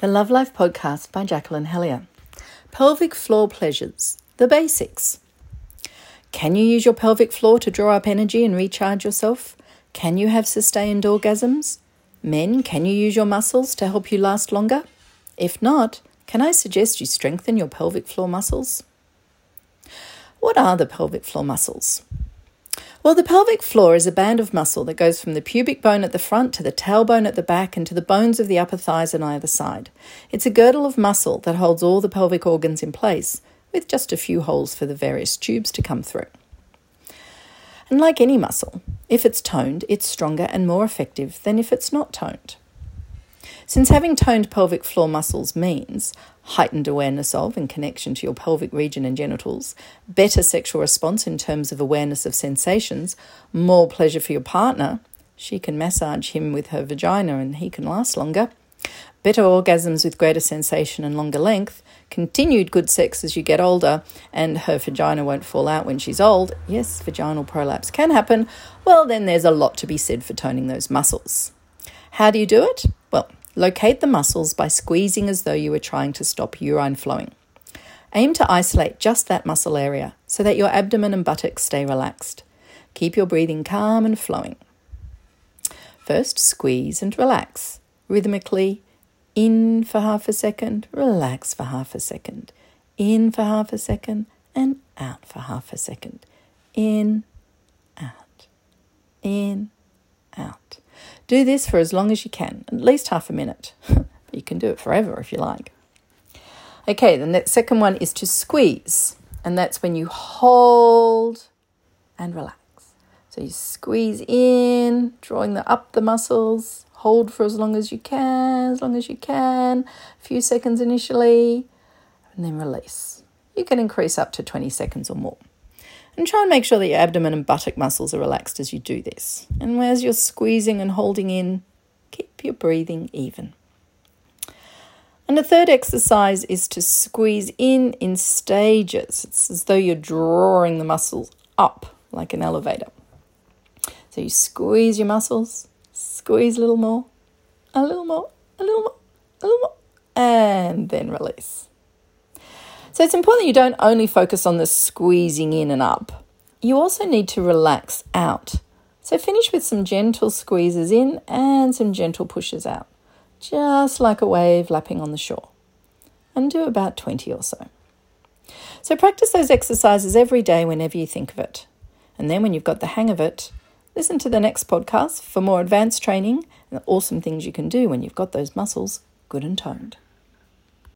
The Love Life podcast by Jacqueline Hellyer. Pelvic floor pleasures, the basics. Can you use your pelvic floor to draw up energy and recharge yourself? Can you have sustained orgasms? Men, can you use your muscles to help you last longer? If not, can I suggest you strengthen your pelvic floor muscles? What are the pelvic floor muscles? Well, the pelvic floor is a band of muscle that goes from the pubic bone at the front to the tailbone at the back and to the bones of the upper thighs on either side. It's a girdle of muscle that holds all the pelvic organs in place, with just a few holes for the various tubes to come through. And like any muscle, if it's toned, it's stronger and more effective than if it's not toned. Since having toned pelvic floor muscles means heightened awareness of and connection to your pelvic region and genitals, better sexual response in terms of awareness of sensations, more pleasure for your partner, she can massage him with her vagina and he can last longer, better orgasms with greater sensation and longer length, continued good sex as you get older, and her vagina won't fall out when she's old. Yes, vaginal prolapse can happen. Well, then there's a lot to be said for toning those muscles. How do you do it? Locate the muscles by squeezing as though you were trying to stop urine flowing. Aim to isolate just that muscle area so that your abdomen and buttocks stay relaxed. Keep your breathing calm and flowing. First, squeeze and relax. Rhythmically, in for half a second, relax for half a second. In for half a second, and out for half a second. In, out. In. Do this for as long as you can, at least half a minute. you can do it forever if you like. Okay, the next, second one is to squeeze, and that's when you hold and relax. So you squeeze in, drawing the up the muscles, hold for as long as you can, as long as you can, a few seconds initially, and then release. You can increase up to 20 seconds or more. And try and make sure that your abdomen and buttock muscles are relaxed as you do this. And as you're squeezing and holding in, keep your breathing even. And the third exercise is to squeeze in in stages. It's as though you're drawing the muscles up like an elevator. So you squeeze your muscles, squeeze a little more, a little more, a little more, a little more, and then release. So it's important you don't only focus on the squeezing in and up, you also need to relax out. So finish with some gentle squeezes in and some gentle pushes out, just like a wave lapping on the shore. And do about 20 or so. So practice those exercises every day whenever you think of it. And then when you've got the hang of it, listen to the next podcast for more advanced training and the awesome things you can do when you've got those muscles good and toned.